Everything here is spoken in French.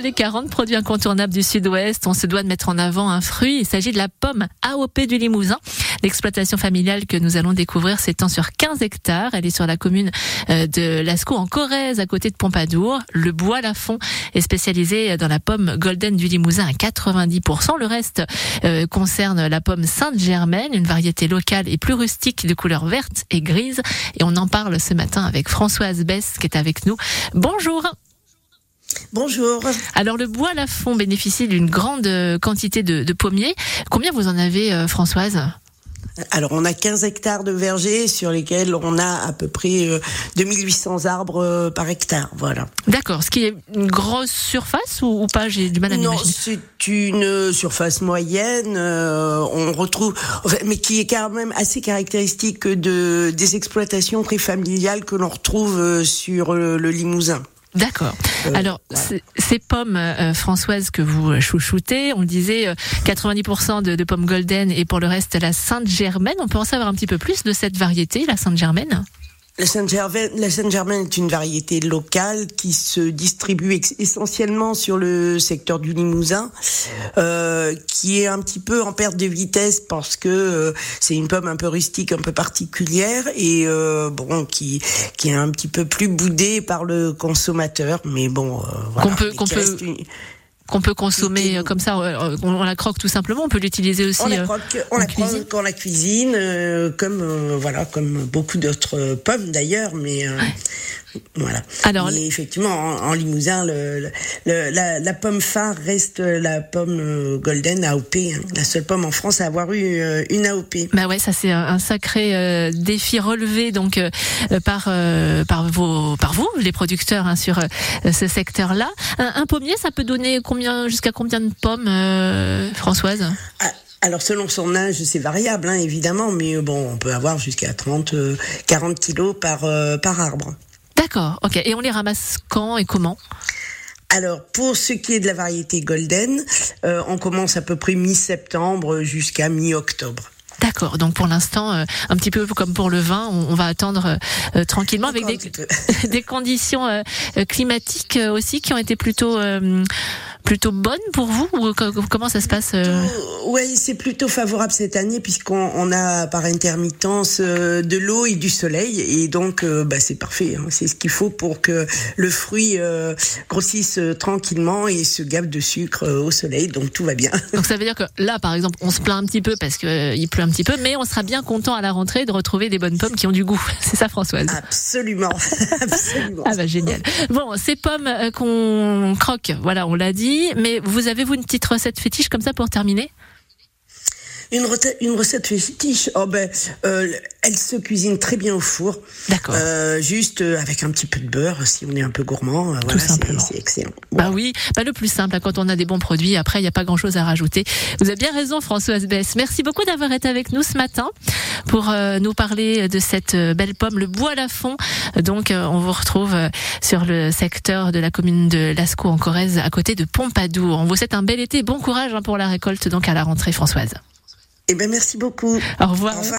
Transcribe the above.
les 40 produits incontournables du sud-ouest, on se doit de mettre en avant un fruit. Il s'agit de la pomme AOP du Limousin. L'exploitation familiale que nous allons découvrir s'étend sur 15 hectares. Elle est sur la commune euh, de Lascaux en Corrèze, à côté de Pompadour. Le bois Lafont est spécialisé dans la pomme Golden du Limousin à 90%. Le reste euh, concerne la pomme Sainte-Germaine, une variété locale et plus rustique de couleur verte et grise. Et on en parle ce matin avec Françoise Bess qui est avec nous. Bonjour. Bonjour. Alors le bois Lafont bénéficie d'une grande euh, quantité de, de, pommiers. Combien vous en avez, euh, Françoise? Alors, on a 15 hectares de vergers sur lesquels on a à peu près 2800 arbres par hectare. Voilà. D'accord. Ce qui est une grosse surface ou, pas? J'ai du mal à Non, c'est une surface moyenne. Euh, on retrouve, mais qui est quand même assez caractéristique de des exploitations très familiales que l'on retrouve sur le, le Limousin. D'accord. Euh, Alors, ces pommes, euh, Françoise, que vous chouchoutez, on le disait, 90% de, de, pommes golden et pour le reste la Sainte-Germaine. On peut en savoir un petit peu plus de cette variété, la Sainte-Germaine? La Saint-Germain est une variété locale qui se distribue essentiellement sur le secteur du Limousin, euh, qui est un petit peu en perte de vitesse parce que euh, c'est une pomme un peu rustique, un peu particulière et euh, bon qui qui est un petit peu plus boudée par le consommateur, mais bon. Euh, voilà, qu'on peut qu'on peut qu'on peut consommer euh, comme ça, euh, on, la croque tout simplement. On peut l'utiliser aussi. On la euh, croque, on la cuisine. croque la cuisine, comme voilà, comme beaucoup d'autres pommes d'ailleurs, mais voilà. Alors, Mais effectivement, en, Limousin, le, le, la, la, pomme phare reste la pomme golden AOP, hein, la seule pomme en France à avoir eu une AOP. Bah ouais, ça c'est un sacré défi relevé donc par par vos par vous, les producteurs hein, sur ce secteur-là. Un, un, pommier, ça peut donner combien jusqu'à combien de pommes, euh, Françoise? Ah, alors selon son âge, c'est variable hein, évidemment, mais euh, bon, on peut avoir jusqu'à 30, 40 euh, kilos par, par arbre. D'accord, ok. Et on les ramasse quand et comment? Alors, pour ce qui est de la variété golden, on commence à peu près mi-septembre jusqu'à mi-octobre. D'accord. Donc pour l'instant, un petit peu comme pour le vin, on, va attendre tranquillement avec des, des conditions climatiques aussi qui ont été plutôt plutôt bonne pour vous ou comment ça se passe euh Oui, c'est plutôt favorable cette année puisqu'on on a par intermittence euh, de l'eau et du soleil et donc euh, bah, c'est parfait. Hein. C'est ce qu'il faut pour que le fruit grossisse tranquillement et se gave de sucre au soleil. Donc tout va bien. Donc ça veut dire que là, par exemple, on se plaint un petit peu parce que il pleut un petit peu, mais on sera bien content à la rentrée de retrouver des bonnes pommes qui ont du goût. C'est ça, Françoise? Absolument, absolument. Ah bah génial. Bon, ces pommes qu'on croque, voilà, on l'a dit mais vous avez vous une petite recette fétiche comme ça pour terminer? Une recette, une recette fétiche, oh ben, euh, elle se cuisine très bien au four. D'accord. Euh, juste euh, avec un petit peu de beurre, si on est un peu gourmand. Euh, Tout simplement. C'est excellent. Bah oui, bah le plus simple, hein, quand on a des bons produits, après, il n'y a pas grand chose à rajouter. Vous avez bien raison, Françoise Bess. Merci beaucoup d'avoir été avec nous ce matin pour euh, nous parler de cette belle pomme, le bois Lafond. Donc, on vous retrouve sur le secteur de la commune de Lascaux en Corrèze, à côté de Pompadour. On vous souhaite un bel été. Bon courage hein, pour la récolte, donc à la rentrée, Françoise. Eh bien, merci beaucoup. Au revoir.